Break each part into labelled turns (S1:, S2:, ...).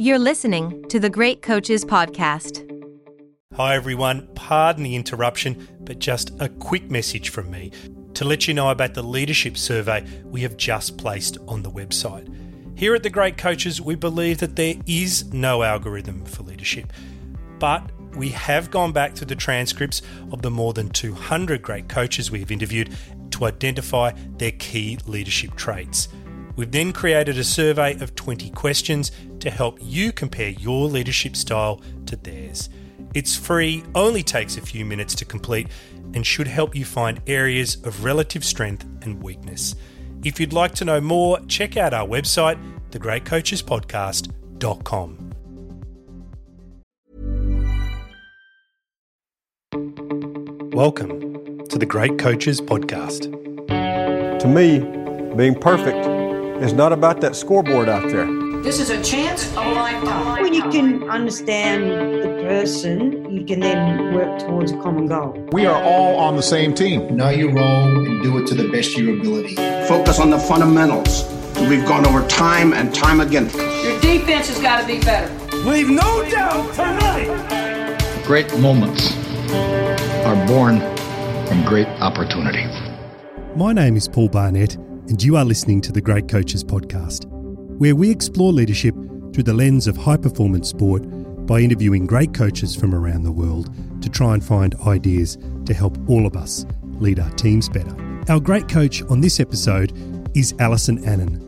S1: You're listening to the Great Coaches Podcast.
S2: Hi, everyone. Pardon the interruption, but just a quick message from me to let you know about the leadership survey we have just placed on the website. Here at the Great Coaches, we believe that there is no algorithm for leadership, but we have gone back through the transcripts of the more than 200 great coaches we have interviewed to identify their key leadership traits. We've then created a survey of 20 questions to help you compare your leadership style to theirs. It's free, only takes a few minutes to complete, and should help you find areas of relative strength and weakness. If you'd like to know more, check out our website, thegreatcoachespodcast.com. Welcome to the Great Coaches Podcast.
S3: To me, being perfect is not about that scoreboard out there.
S4: This is a chance of a lifetime.
S5: When you can understand the person, you can then work towards a common goal.
S6: We are all on the same team.
S7: Know your role and do it to the best of your ability.
S8: Focus on the fundamentals. We've gone over time and time again.
S4: Your defense has got to be better.
S2: Leave no doubt tonight.
S9: Great moments are born from great opportunity.
S2: My name is Paul Barnett, and you are listening to the Great Coaches Podcast, where we explore leadership through the lens of high performance sport by interviewing great coaches from around the world to try and find ideas to help all of us lead our teams better. Our great coach on this episode is Alyson Annan.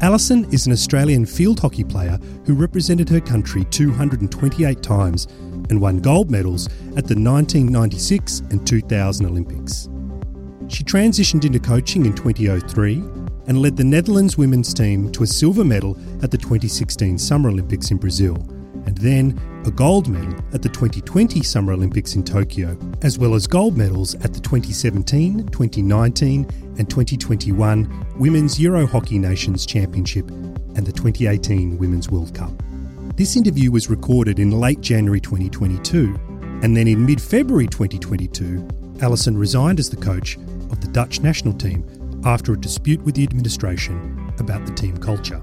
S2: Alyson is an Australian field hockey player who represented her country 228 times and won gold medals at the 1996 and 2000 Olympics. She transitioned into coaching in 2003 and led the Netherlands women's team to a silver medal at the 2016 Summer Olympics in Brazil, and then a gold medal at the 2020 Summer Olympics in Tokyo, as well as gold medals at the 2017, 2019, and 2021 Women's Euro Hockey Nations Championship and the 2018 Women's World Cup. This interview was recorded in late January 2022, and then in mid February 2022, Alyson resigned as the coach the Dutch national team after a dispute with the administration about the team culture.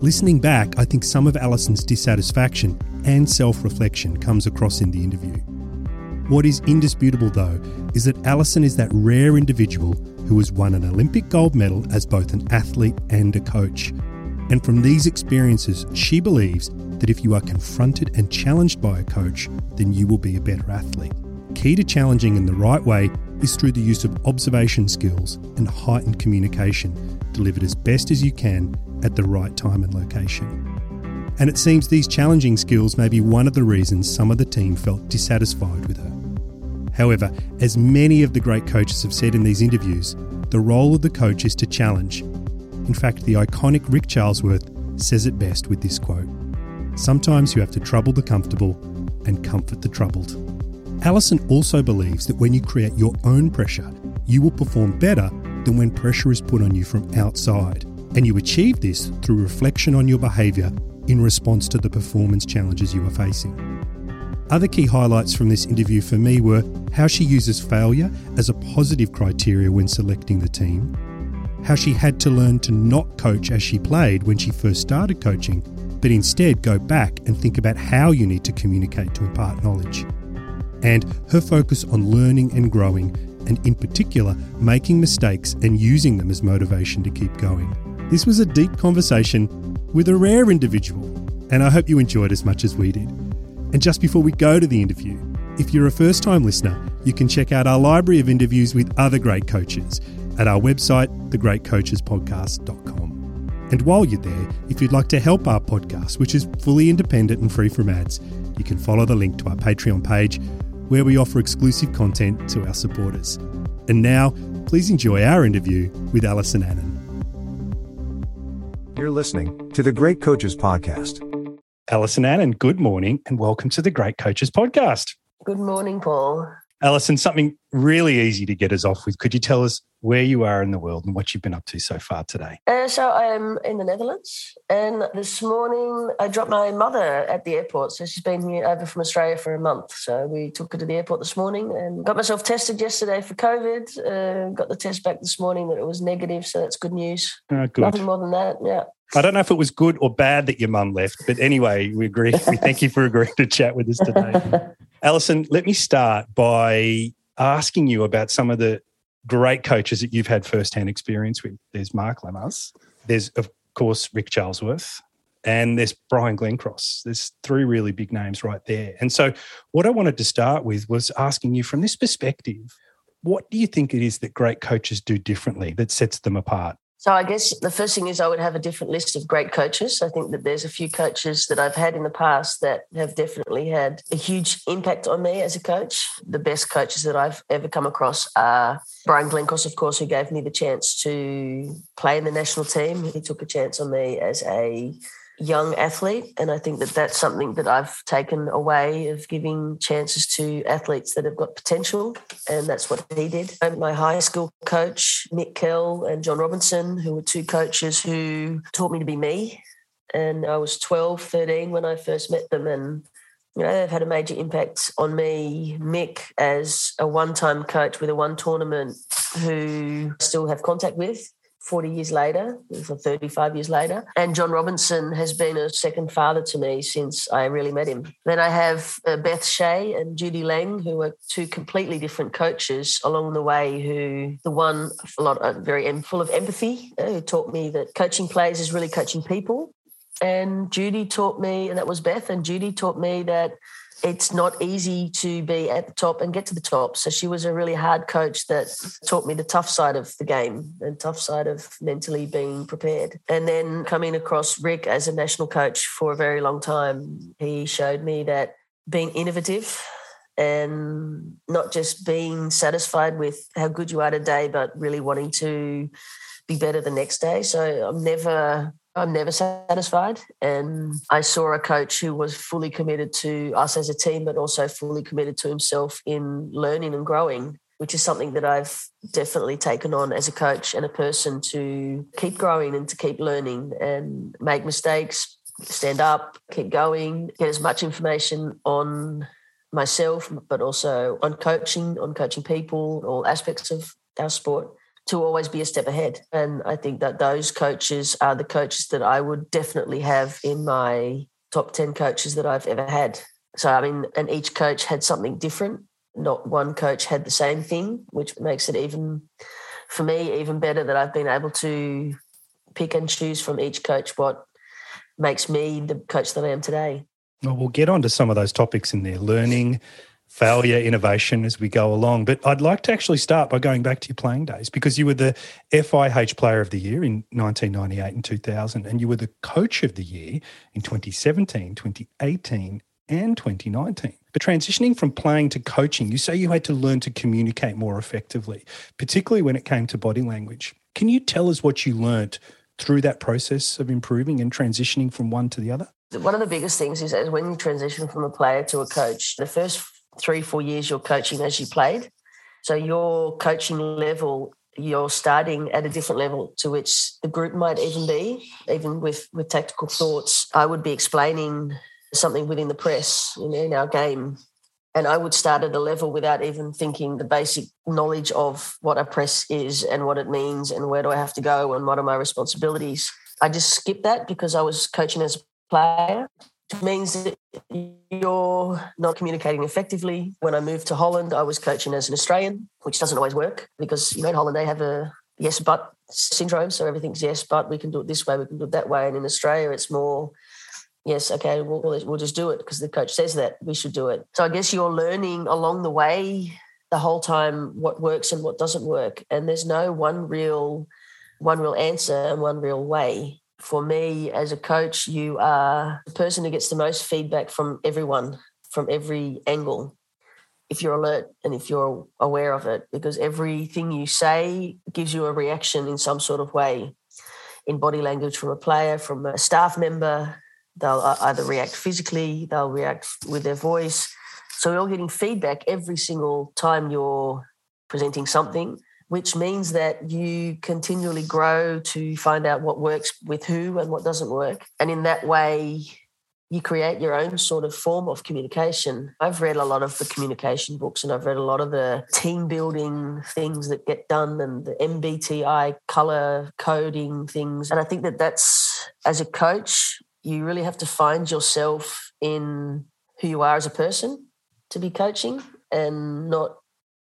S2: Listening back, I think some of Alyson's dissatisfaction and self reflection comes across in the interview. What is indisputable, though, is that Alyson is that rare individual who has won an Olympic gold medal as both an athlete and a coach. And from these experiences, she believes that if you are confronted and challenged by a coach, then you will be a better athlete. Key to challenging in the right way is through the use of observation skills and heightened communication, delivered as best as you can at the right time and location. And it seems these challenging skills may be one of the reasons some of the team felt dissatisfied with her. However, as many of the great coaches have said in these interviews, the role of the coach is to challenge. In fact, the iconic Ric Charlesworth says it best with this quote Sometimes you have to trouble the comfortable and comfort the troubled. Alyson also believes that when you create your own pressure, you will perform better than when pressure is put on you from outside. And you achieve this through reflection on your behaviour in response to the performance challenges you are facing. Other key highlights from this interview for me were how she uses failure as a positive criteria when selecting the team, how she had to learn to not coach as she played when she first started coaching, but instead go back and think about how you need to communicate to impart knowledge, and her focus on learning and growing, and in particular, making mistakes and using them as motivation to keep going. This was a deep conversation with a rare individual, and I hope you enjoyed as much as we did. And just before we go to the interview, if you're a first time listener, you can check out our library of interviews with other great coaches at our website, thegreatcoachespodcast.com. And while you're there, if you'd like to help our podcast, which is fully independent and free from ads, you can follow the link to our Patreon page where we offer exclusive content to our supporters. And now, please enjoy our interview with Alyson Annan.
S3: You're listening to the Great Coaches Podcast.
S2: Alyson Annan, good morning and welcome to the Great Coaches Podcast.
S10: Good morning, Paul.
S2: Alyson, something really easy to get us off with. Could you tell us where you are in the world and what you've been up to so far today?
S10: Uh, so I'm in the Netherlands, and this morning I dropped my mother at the airport. So she's been here over from Australia for a month. So we took her to the airport this morning and got myself tested yesterday for COVID. Uh, got the test back this morning that it was negative, so that's good news.
S2: Uh, good.
S10: Nothing more than that. Yeah.
S2: I don't know if it was good or bad that your mum left, but anyway, we agree. We thank you for agreeing to chat with us today. Alyson, let me start by asking you about some of the great coaches that you've had firsthand experience with. There's Marc Lammers, there's, of course, Ric Charlesworth, and there's Brian Glencross. There's three really big names right there. And so, what I wanted to start with was asking you from this perspective what do you think it is that great coaches do differently that sets them apart?
S10: So I guess the first thing is I would have a different list of great coaches. I think that there's a few coaches that I've had in the past that have definitely had a huge impact on me as a coach. The best coaches that I've ever come across are Brian Glencross, of course, who gave me the chance to play in the national team. He took a chance on me as a young athlete. And I think that that's something that I've taken away of giving chances to athletes that have got potential. And that's what he did. My high school coach, Nick Kell and John Robinson, who were two coaches who taught me to be me. And I was 12, 13 when I first met them. And you know, they've had a major impact on me. Mick, as a one time coach with a one tournament, who I still have contact with. 40 years later, or 35 years later. And John Robinson has been a second father to me since I really met him. Then I have uh, Beth Shea and Judy Lang, who are two completely different coaches along the way, who the one a lot uh, very full of empathy, uh, who taught me that coaching players is really coaching people. And Judy taught me, and that was Beth, and Judy taught me that it's not easy to be at the top and get to the top. So she was a really hard coach that taught me the tough side of the game and tough side of mentally being prepared. And then coming across Ric as a national coach for a very long time, he showed me that being innovative and not just being satisfied with how good you are today, but really wanting to be better the next day. So I'm never I'm never satisfied. And I saw a coach who was fully committed to us as a team, but also fully committed to himself in learning and growing, which is something that I've definitely taken on as a coach and a person to keep growing and to keep learning and make mistakes, stand up, keep going, get as much information on myself, but also on coaching, on coaching people, all aspects of our sport to always be a step ahead. And I think that those coaches are the coaches that I would definitely have in my top 10 coaches that I've ever had. So, I mean, and each coach had something different. Not one coach had the same thing, which makes it even, for me, even better that I've been able to pick and choose from each coach what makes me the coach that I am today.
S2: Well, we'll get on to some of those topics in there learning, failure, innovation as we go along. But I'd like to actually start by going back to your playing days because you were the FIH Player of the Year in 1998 and 2000, and you were the Coach of the Year in 2017, 2018, and 2019. But transitioning from playing to coaching, you say you had to learn to communicate more effectively, particularly when it came to body language. Can you tell us what you learnt through that process of improving and transitioning from one to the other?
S10: One of the biggest things is when you transition from a player to a coach, the first three, four years you're coaching as you played. So your coaching level, you're starting at a different level to which the group might even be, even with, with tactical thoughts. I would be explaining something within the press in, in our game. And I would start at a level without even thinking the basic knowledge of what a press is and what it means and where do I have to go and what are my responsibilities. I just skipped that because I was coaching as a player means that you're not communicating effectively. When I moved to Holland, I was coaching as an Australian, which doesn't always work because you know in Holland they have a yes but syndrome, so everything's yes but we can do it this way, we can do it that way, and in Australia it's more yes okay we'll, we'll just do it because the coach says that we should do it. So I guess you're learning along the way the whole time what works and what doesn't work, and there's no one real one real answer and one real way for me as a coach, you are the person who gets the most feedback from everyone, from every angle, if you're alert and if you're aware of it, because everything you say gives you a reaction in some sort of way in body language from a player, from a staff member. They'll either react physically, they'll react with their voice. So you're getting feedback every single time you're presenting something which means that you continually grow to find out what works with who and what doesn't work. And in that way, you create your own sort of form of communication. I've read a lot of the communication books and I've read a lot of the team building things that get done and the MBTI color coding things. And I think that that's, as a coach, you really have to find yourself in who you are as a person to be coaching and not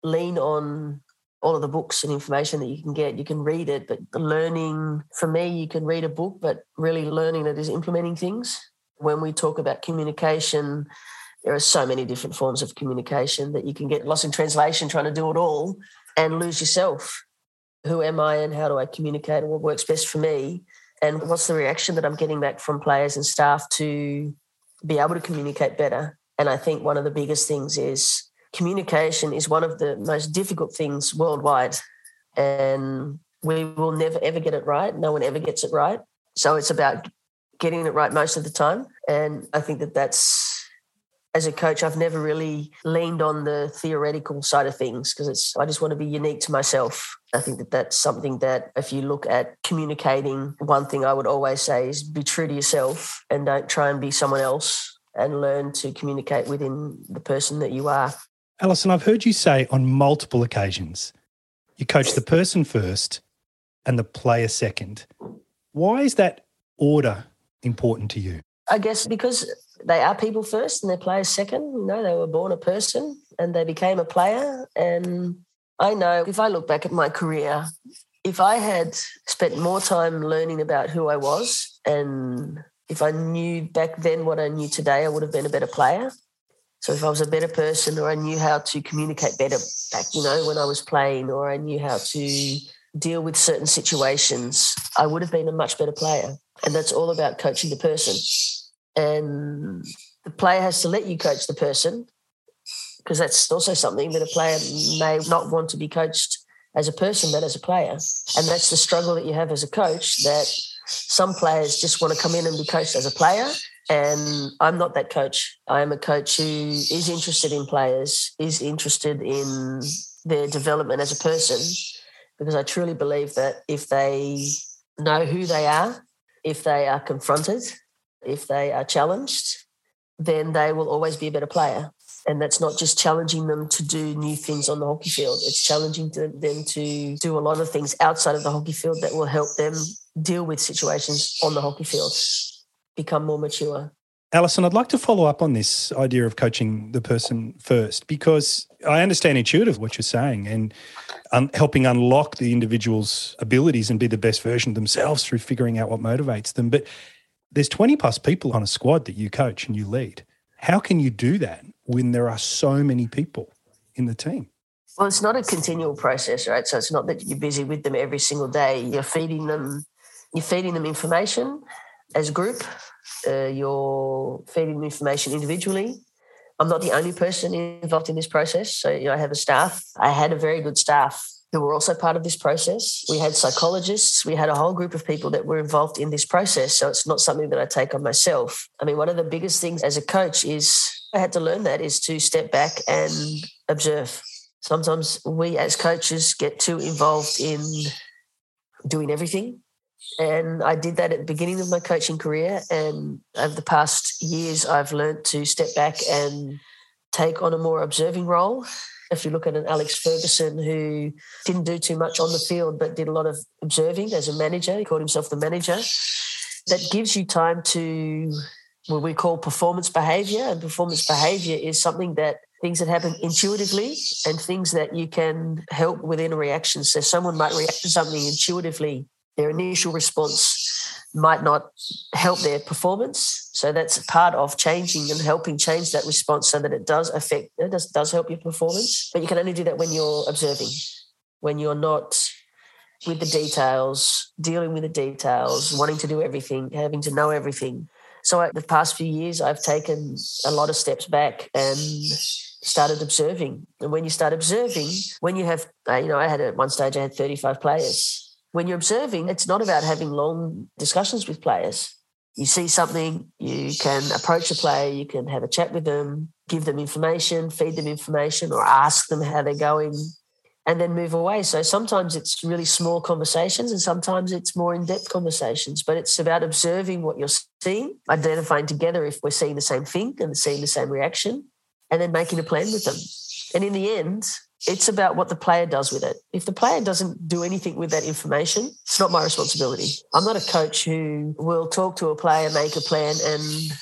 S10: lean on all of the books and information that you can get. You can read it, but learning for me, you can read a book, but really learning it is implementing things when we talk about communication, there are so many different forms of communication that you can get lost in translation trying to do it all and lose yourself. Who am I and how do I communicate and what works best for me? And what's the reaction that I'm getting back from players and staff to be able to communicate better? And I think one of the biggest things is communication is one of the most difficult things worldwide. And we will never ever get it right. No one ever gets it right. So it's about getting it right most of the time. And I think that that's, as a coach, I've never really leaned on the theoretical side of things because it's, I just want to be unique to myself. I think that that's something that if you look at communicating, one thing I would always say is be true to yourself and don't try and be someone else and learn to communicate within the person that you are.
S2: Alyson, I've heard you say on multiple occasions you coach the person first and the player second. Why is that order important to you?
S10: I guess because they are people first and they're players second. You know, they were born a person and they became a player. And I know if I look back at my career, if I had spent more time learning about who I was and if I knew back then what I knew today, I would have been a better player. So if I was a better person or I knew how to communicate better back, you know, when I was playing or I knew how to deal with certain situations, I would have been a much better player. And that's all about coaching the person. And the player has to let you coach the person because that's also something that a player may not want to be coached as a person, but as a player. And that's the struggle that you have as a coach that some players just want to come in and be coached as a player. And I'm not that coach. I am a coach who is interested in players, is interested in their development as a person, because I truly believe that if they know who they are if they are confronted, if they are challenged, then they will always be a better player. And that's not just challenging them to do new things on the hockey field. It's challenging them to do a lot of things outside of the hockey field that will help them deal with situations on the hockey field, become more mature.
S2: Alyson, I'd like to follow up on this idea of coaching the person first because I understand intuitively what you're saying and um, helping unlock the individual's abilities and be the best version of themselves through figuring out what motivates them. But there's 20 plus people on a squad that you coach and you lead. How can you do that when there are so many people in the team?
S10: Well, it's not a continual process, right? So it's not that you're busy with them every single day. You're feeding them, you're feeding them information as a group uh, you're feeding information individually. I'm not the only person involved in this process. So, you know, I have a staff. I had a very good staff who were also part of this process. We had psychologists. We had a whole group of people that were involved in this process. So it's not something that I take on myself. I mean, one of the biggest things as a coach is I had to learn that is to step back and observe. Sometimes we as coaches get too involved in doing everything and I did that at the beginning of my coaching career. And over the past years, I've learned to step back and take on a more observing role. If you look at an Alex Ferguson who didn't do too much on the field, but did a lot of observing as a manager, he called himself the manager. That gives you time to what we call performance behavior. And performance behavior is something that things that happen intuitively and things that you can help within a reaction. So someone might react to something intuitively their initial response might not help their performance. So that's part of changing and helping change that response so that it does affect, it does, does help your performance. But you can only do that when you're observing, when you're not with the details, dealing with the details, wanting to do everything, having to know everything. So the past few years, I've taken a lot of steps back and started observing. And when you start observing, when you have, uh, you know, I had at one stage I had 35 players when you're observing, it's not about having long discussions with players. You see something, you can approach a player, you can have a chat with them, give them information, feed them information, or ask them how they're going. and then move away. So sometimes it's really small conversations and sometimes it's more in depth conversations, but it's about observing what you're seeing, identifying together if we're seeing the same thing and seeing the same reaction, and then making a plan with them. And in the end, it's about what the player does with it. If the player doesn't do anything with that information, it's not my responsibility. I'm not a coach who will talk to a player, make a plan, and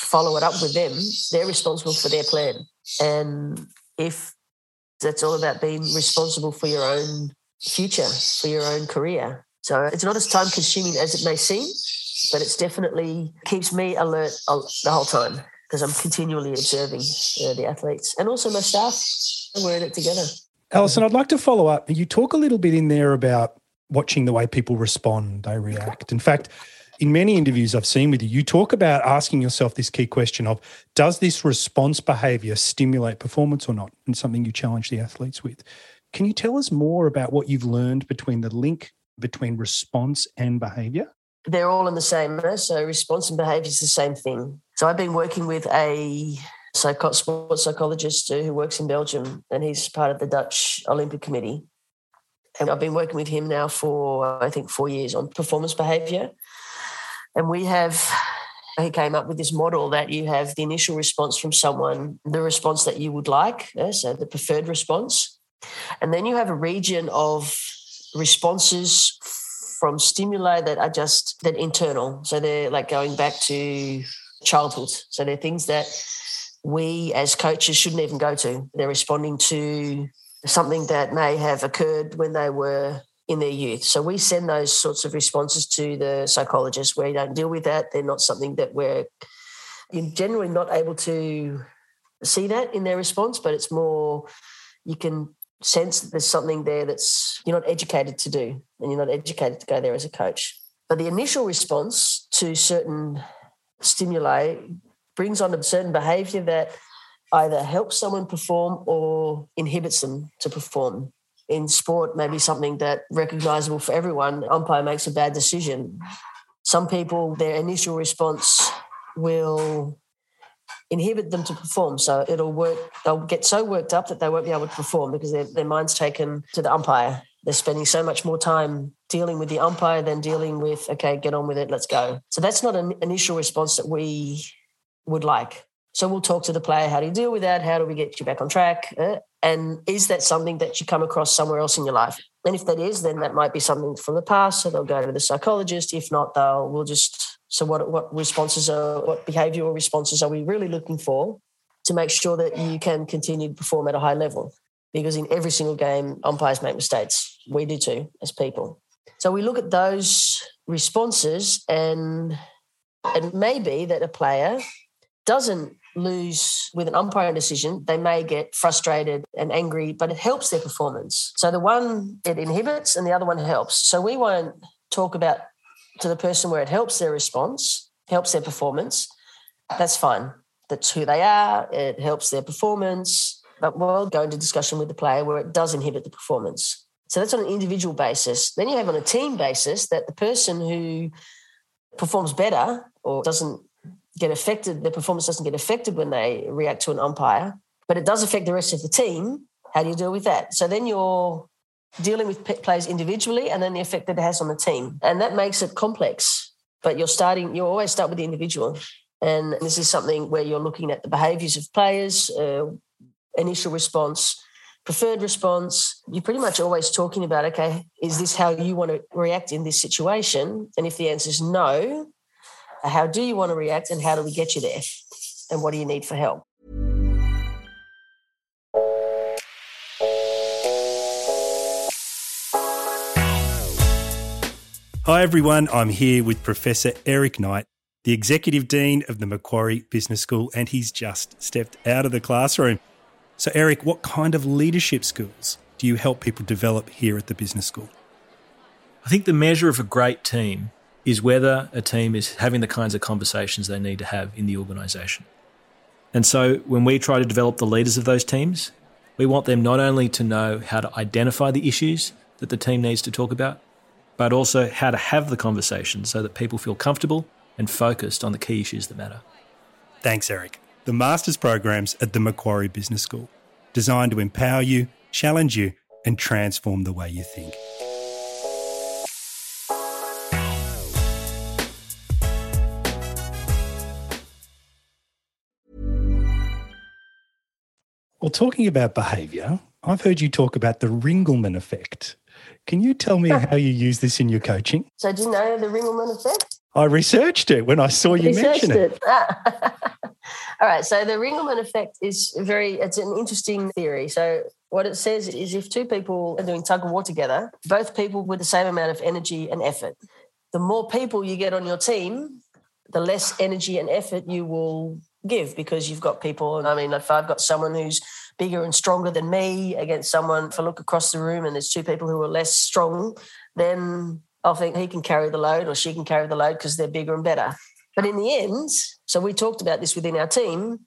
S10: follow it up with them. They're responsible for their plan. And if that's all about being responsible for your own future, for your own career. So it's not as time consuming as it may seem, but it's definitely keeps me alert the whole time because I'm continually observing uh, the athletes and also my staff. We're in it together.
S2: Alyson, I'd like to follow up. You talk a little bit in there about watching the way people respond, they react. In fact, in many interviews I've seen with you, you talk about asking yourself this key question of does this response behavior stimulate performance or not? And something you challenge the athletes with. Can you tell us more about what you've learned between the link between response and behavior?
S10: They're all in the same. Eh? So response and behavior is the same thing. So I've been working with a psycho- sports psychologist who works in Belgium, and he's part of the Dutch Olympic Committee. And I've been working with him now for I think four years on performance behavior. And we have, he came up with this model that you have the initial response from someone, the response that you would like, eh? so the preferred response. And then you have a region of responses from stimuli that are just that internal. So they're like going back to childhood. So they're things that we as coaches shouldn't even go to. They're responding to something that may have occurred when they were in their youth. So we send those sorts of responses to the psychologist. We don't deal with that. They're not something that we're generally not able to see that in their response, but it's more you can sense that there's something there that's you're not educated to do and you're not educated to go there as a coach. But the initial response to certain stimuli brings on a certain behavior that either helps someone perform or inhibits them to perform in sport maybe something that recognizable for everyone umpire makes a bad decision some people their initial response will inhibit them to perform so it'll work they'll get so worked up that they won't be able to perform because their, their mind's taken to the umpire they're spending so much more time dealing with the umpire than dealing with okay get on with it let's go so that's not an initial response that we would like so we'll talk to the player how do you deal with that how do we get you back on track uh, and is that something that you come across somewhere else in your life? And if that is, then that might be something from the past. So they'll go to the psychologist. If not, they'll we'll just so what what responses are what behavioural responses are we really looking for to make sure that you can continue to perform at a high level? Because in every single game, umpires make mistakes. We do too as people. So we look at those responses and it may be that a player doesn't lose with an umpiring decision, they may get frustrated and angry, but it helps their performance. So the one it inhibits and the other one helps. So we won't talk about to the person where it helps their response, helps their performance. That's fine. That's who they are. It helps their performance. But we'll go into discussion with the player where it does inhibit the performance. So that's on an individual basis. Then you have on a team basis that the person who performs better or doesn't get affected, their performance doesn't get affected when they react to an umpire, but it does affect the rest of the team. How do you deal with that? So then you're dealing with players individually and then the effect that it has on the team. And that makes it complex. But you're starting, you always start with the individual. And this is something where you're looking at the behaviors of players, uh, initial response, preferred response. You're pretty much always talking about, okay, is this how you want to react in this situation? And if the answer is no, how do you want to react and how do we get you there? And what do you need for help?
S2: Hi, everyone. I'm here with Professor Eric Knight, the Executive Dean of the Macquarie Business School, and he's just stepped out of the classroom. So, Eric, what kind of leadership skills do you help people develop here at the Business School?
S11: I think the measure of a great team is whether a team is having the kinds of conversations they need to have in the organisation. And so when we try to develop the leaders of those teams, we want them not only to know how to identify the issues that the team needs to talk about, but also how to have the conversation so that people feel comfortable and focused on the key issues that matter.
S2: Thanks, Eric. The master's programs at the Macquarie Business School, designed to empower you, challenge you, and transform the way you think. Well, talking about behavior, I've heard you talk about the Ringelmann effect. Can you tell me how you use this in your coaching?
S10: So, do you know the Ringelmann effect?
S2: I researched it when I saw you mention it. it.
S10: All right. So, the Ringelmann effect is very, it's an interesting theory. So, what it says is if two people are doing tug of war together, both people with the same amount of energy and effort, the more people you get on your team, the less energy and effort you will give because you've got people. I mean, if I've got someone who's bigger and stronger than me against someone, if I look across the room and there's two people who are less strong, then I'll think he can carry the load or she can carry the load because they're bigger and better. But in the end, so we talked about this within our team.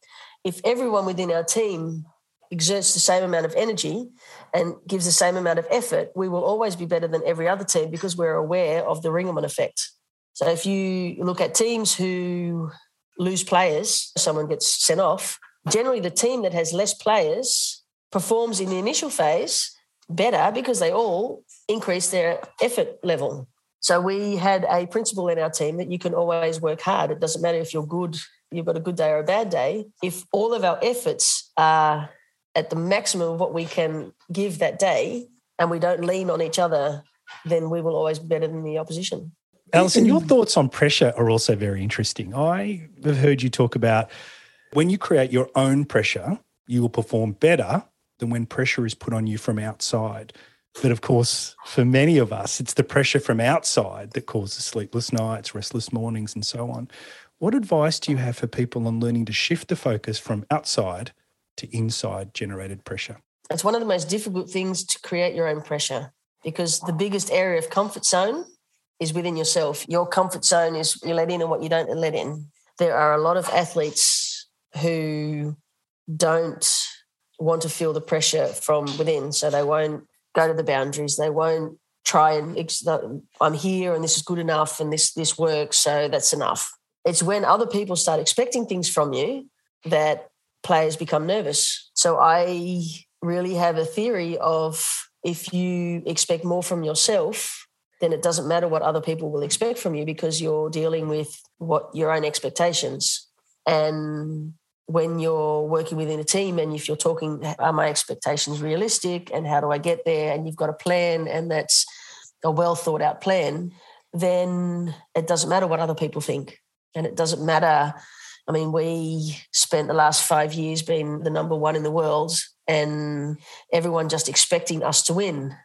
S10: If everyone within our team exerts the same amount of energy and gives the same amount of effort, we will always be better than every other team because we're aware of the Ringelmann effect. So if you look at teams who lose players, someone gets sent off, generally the team that has less players performs in the initial phase better because they all increase their effort level. So we had a principle in our team that you can always work hard. It doesn't matter if you're good, you've got a good day or a bad day. If all of our efforts are at the maximum of what we can give that day and we don't lean on each other, then we will always be better than the opposition.
S2: Alyson, your thoughts on pressure are also very interesting. I have heard you talk about when you create your own pressure, you will perform better than when pressure is put on you from outside. But of course, for many of us, it's the pressure from outside that causes sleepless nights, restless mornings, and so on. What advice do you have for people on learning to shift the focus from outside to inside generated pressure?
S10: It's one of the most difficult things to create your own pressure because the biggest area of comfort zone is within yourself. Your comfort zone is you let in and what you don't let in. There are a lot of athletes who don't want to feel the pressure from within, so they won't go to the boundaries. They won't try and I'm here and this is good enough and this this works, so that's enough. It's when other people start expecting things from you that players become nervous. So I really have a theory of if you expect more from yourself then it doesn't matter what other people will expect from you because you're dealing with what your own expectations. And when you're working within a team and if you're talking, are my expectations realistic and how do I get there? And you've got a plan and that's a well thought out plan, then it doesn't matter what other people think. And it doesn't matter. I mean, we spent the last five years being the number one in the world and everyone just expecting us to win.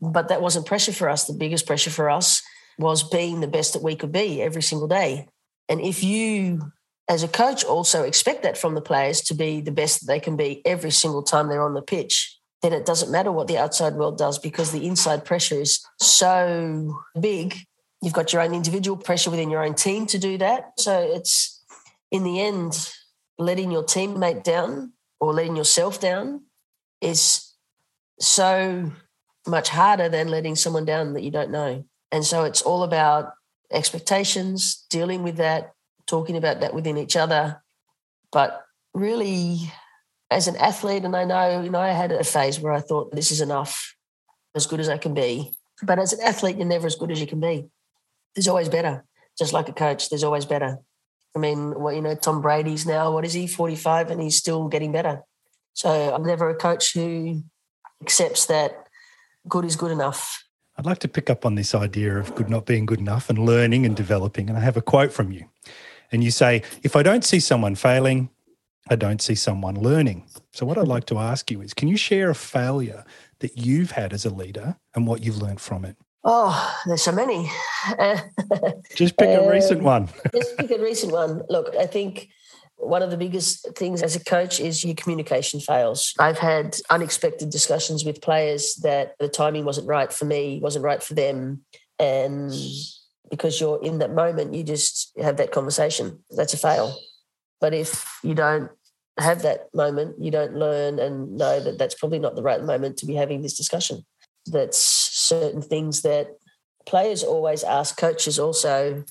S10: But that wasn't pressure for us. The biggest pressure for us was being the best that we could be every single day. And if you, as a coach, also expect that from the players to be the best that they can be every single time they're on the pitch, then it doesn't matter what the outside world does because the inside pressure is so big. You've got your own individual pressure within your own team to do that. So it's in the end, letting your teammate down or letting yourself down is so much harder than letting someone down that you don't know. And so it's all about expectations, dealing with that, talking about that within each other. But really, as an athlete, and I know, you know, I had a phase where I thought this is enough, as good as I can be. But as an athlete, you're never as good as you can be. There's always better. Just like a coach, there's always better. I mean, well, you know, Tom Brady's now, what is he, 45, and he's still getting better. So I'm never a coach who accepts that good is good enough.
S2: I'd like to pick up on this idea of good not being good enough and learning and developing. And I have a quote from you. And you say, if I don't see someone failing, I don't see someone learning. So, what I'd like to ask you is can you share a failure that you've had as a leader and what you've learned from it?
S10: Oh, there's so many.
S2: just pick a recent um, one.
S10: just pick a recent one. Look, I think one of the biggest things as a coach is your communication fails. I've had unexpected discussions with players that the timing wasn't right for me, wasn't right for them. And because you're in that moment, you just have that conversation. That's a fail. But if you don't have that moment, you don't learn and know that that's probably not the right moment to be having this discussion. That's certain things that players always ask coaches also,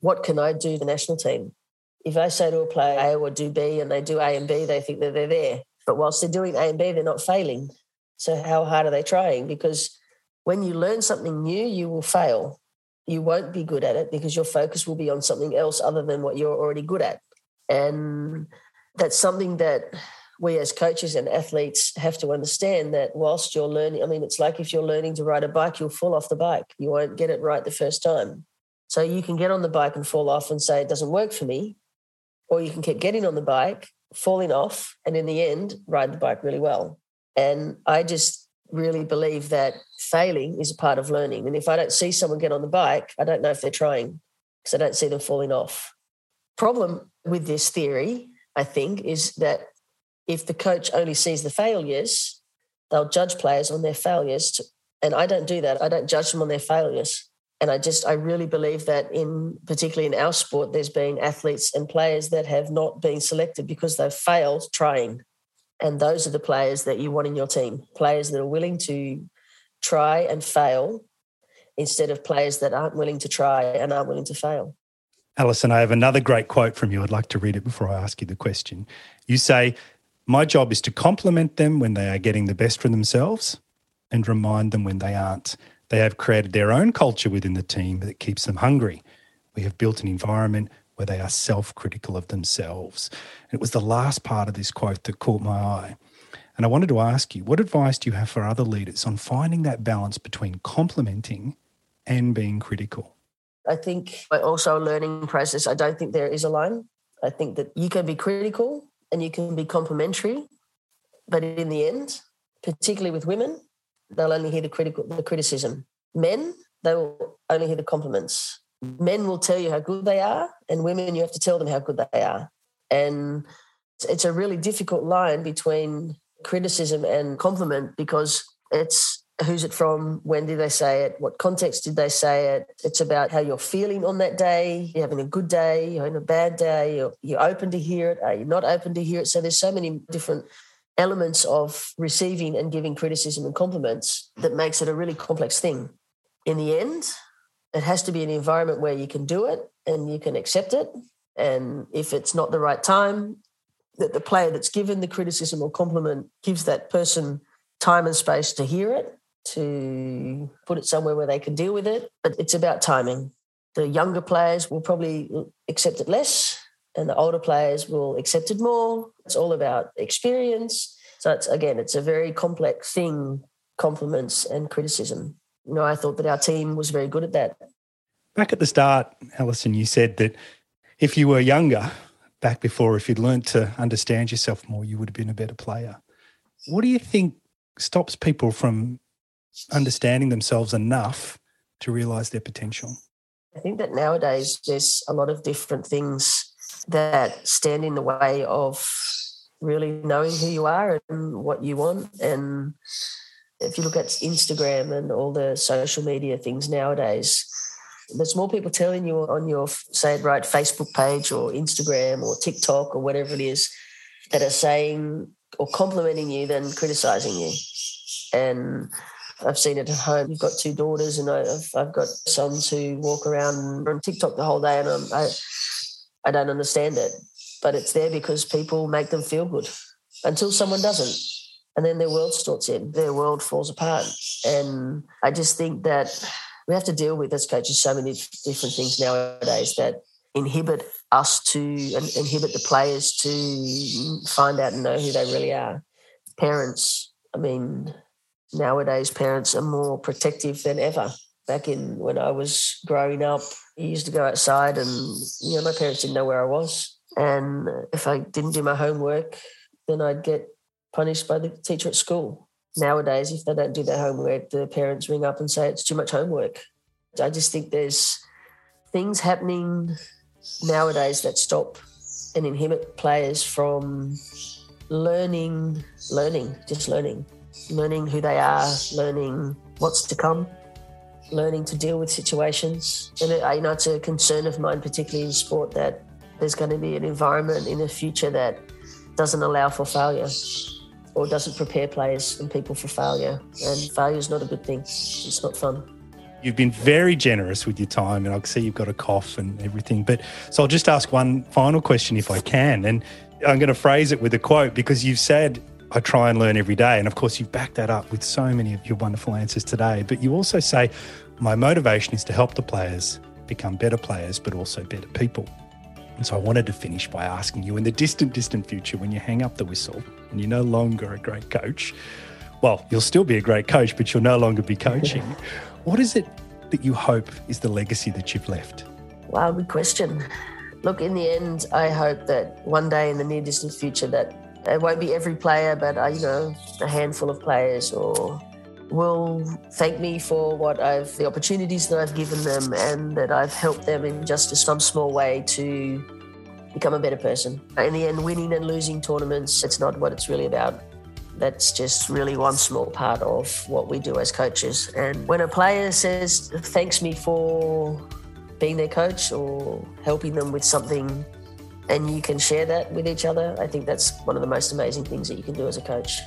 S10: what can I do the national team? if I say to a player A or do B and they do A and B, they think that they're there. But whilst they're doing A and B, they're not failing. So, how hard are they trying? Because when you learn something new, you will fail. You won't be good at it because your focus will be on something else other than what you're already good at. And that's something that we as coaches and athletes have to understand that whilst you're learning, I mean, it's like if you're learning to ride a bike, you'll fall off the bike. You won't get it right the first time. So you can get on the bike and fall off and say, it doesn't work for me. Or you can keep getting on the bike, falling off, and in the end, ride the bike really well. And I just really believe that failing is a part of learning. And if I don't see someone get on the bike, I don't know if they're trying because I don't see them falling off. Problem with this theory, I think, is that if the coach only sees the failures, they'll judge players on their failures. To, and I don't do that. I don't judge them on their failures. And I just, I really believe that in, particularly in our sport, there's been athletes and players that have not been selected because they've failed trying. And those are the players that you want in your team players that are willing to try and fail instead of players that aren't willing to try and aren't willing to fail.
S2: Alyson, I have another great quote from you. I'd like to read it before I ask you the question. You say, My job is to compliment them when they are getting the best from themselves and remind them when they aren't. They have created their own culture within the team that keeps them hungry. We have built an environment where they are self critical of themselves. And it was the last part of this quote that caught my eye. And I wanted to ask you, what advice do you have for other leaders on finding that balance between complimenting and being critical?
S10: I think also a learning process. I don't think there is a line. I think that you can be critical and you can be complimentary, but in the end, particularly with women, they'll only hear the critical the criticism. Men, they will only hear the compliments men will tell you how good they are, and women, you have to tell them how good they are. And it's a really difficult line between criticism and compliment because it's who's it from, when did they say it, what context did they say it. It's about how you're feeling on that day. You're having a good day, you're having a bad day, you're, you're open to hear it, are you not open to hear it? So there's so many different elements of receiving and giving criticism and compliments that makes it a really complex thing. In the end, it has to be an environment where you can do it and you can accept it. And if it's not the right time, that the player that's given the criticism or compliment gives that person time and space to hear it, to put it somewhere where they can deal with it. But it's about timing. The younger players will probably accept it less, and the older players will accept it more. It's all about experience. So it's again, it's a very complex thing, compliments and criticism you know, I thought that our team was very good at that.
S2: Back at the start, Alyson, you said that if you were younger, back before, if you'd learned to understand yourself more, you would have been a better player. What do you think stops people from understanding themselves enough to realize their potential?
S10: I think that nowadays there's a lot of different things that stand in the way of really knowing who you are and what you want and if you look at Instagram and all the social media things nowadays, there's more people telling you on your say it right Facebook page or Instagram or TikTok or whatever it is that are saying or complimenting you than criticizing you. And I've seen it at home. You've got two daughters, and I've I've got sons who walk around on TikTok the whole day, and I'm, I I don't understand it, but it's there because people make them feel good until someone doesn't and then their world starts in, their world falls apart. And I just think that we have to deal with as coaches so many different things nowadays that inhibit us to and inhibit the players to find out and know who they really are. Parents, I mean, nowadays parents are more protective than ever. Back in when I was growing up, I used to go outside and you know my parents didn't know where I was. And if I didn't do my homework, then I'd get punished by the teacher at school. Nowadays, if they don't do their homework, the parents ring up and say it's too much homework. I just think there's things happening nowadays that stop and inhibit players from learning, learning, just learning, learning who they are, learning what's to come, learning to deal with situations. And it, know, it's a concern of mine, particularly in sport, that there's going to be an environment in the future that doesn't allow for failure or doesn't prepare players and people for failure. And failure is not a good thing. It's not fun.
S2: You've been very generous with your time, and I can see you've got a cough and everything. But so I'll just ask one final question if I can. And I'm going to phrase it with a quote because you've said I try and learn every day. And of course, you've backed that up with so many of your wonderful answers today. But you also say, my motivation is to help the players become better players, but also better people. And so I wanted to finish by asking you in the distant, distant future, when you hang up the whistle and you're no longer a great coach, well, you'll still be a great coach, but you'll no longer be coaching. what is it that you hope is the legacy that you've left?
S10: Wow, good question. Look, in the end, I hope that one day in the near distant future that it won't be every player, but uh, you know, a handful of players or will thank me for what I've the opportunities that I've given them and that I've helped them in just some small way to become a better person. In the end, winning and losing tournaments, it's not what it's really about. That's just really one small part of what we do as coaches. And when a player says thanks me for being their coach or helping them with something and you can share that with each other, I think that's one of the most amazing things that you can do as a coach.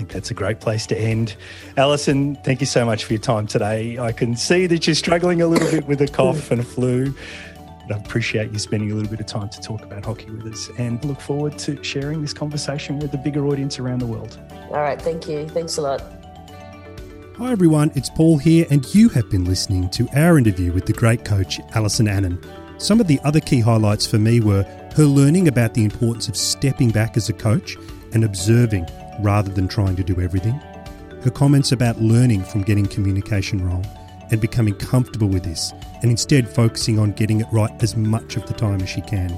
S2: I think that's a great place to end. Alyson, thank you so much for your time today. I can see that you're struggling a little bit with a cough and a flu. But I appreciate you spending a little bit of time to talk about hockey with us and look forward to sharing this conversation with a bigger audience around the world.
S10: All right, thank you. Thanks a lot.
S2: Hi everyone, it's Paul here, and you have been listening to our interview with the great coach Alyson Annan. Some of the other key highlights for me were her learning about the importance of stepping back as a coach and observing rather than trying to do everything. Her comments about learning from getting communication wrong and becoming comfortable with this and instead focusing on getting it right as much of the time as she can.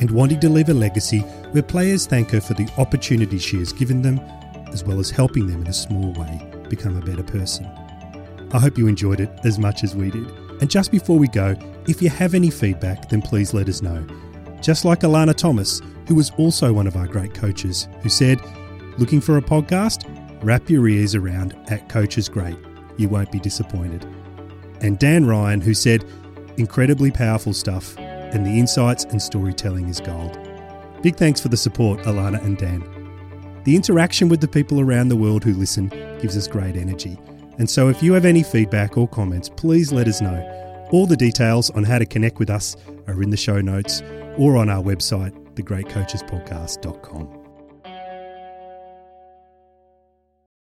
S2: And wanting to leave a legacy where players thank her for the opportunities she has given them, as well as helping them in a small way become a better person. I hope you enjoyed it as much as we did. And just before we go, if you have any feedback, then please let us know. Just like Alana Thomas, who was also one of our great coaches, who said, Looking for a podcast? Wrap your ears around at Coach is Great. You won't be disappointed. And Dan Ryan, who said, Incredibly powerful stuff, and the insights and storytelling is gold. Big thanks for the support, Alana and Dan. The interaction with the people around the world who listen gives us great energy. And so if you have any feedback or comments, please let us know. All the details on how to connect with us are in the show notes or on our website, thegreatcoachespodcast.com.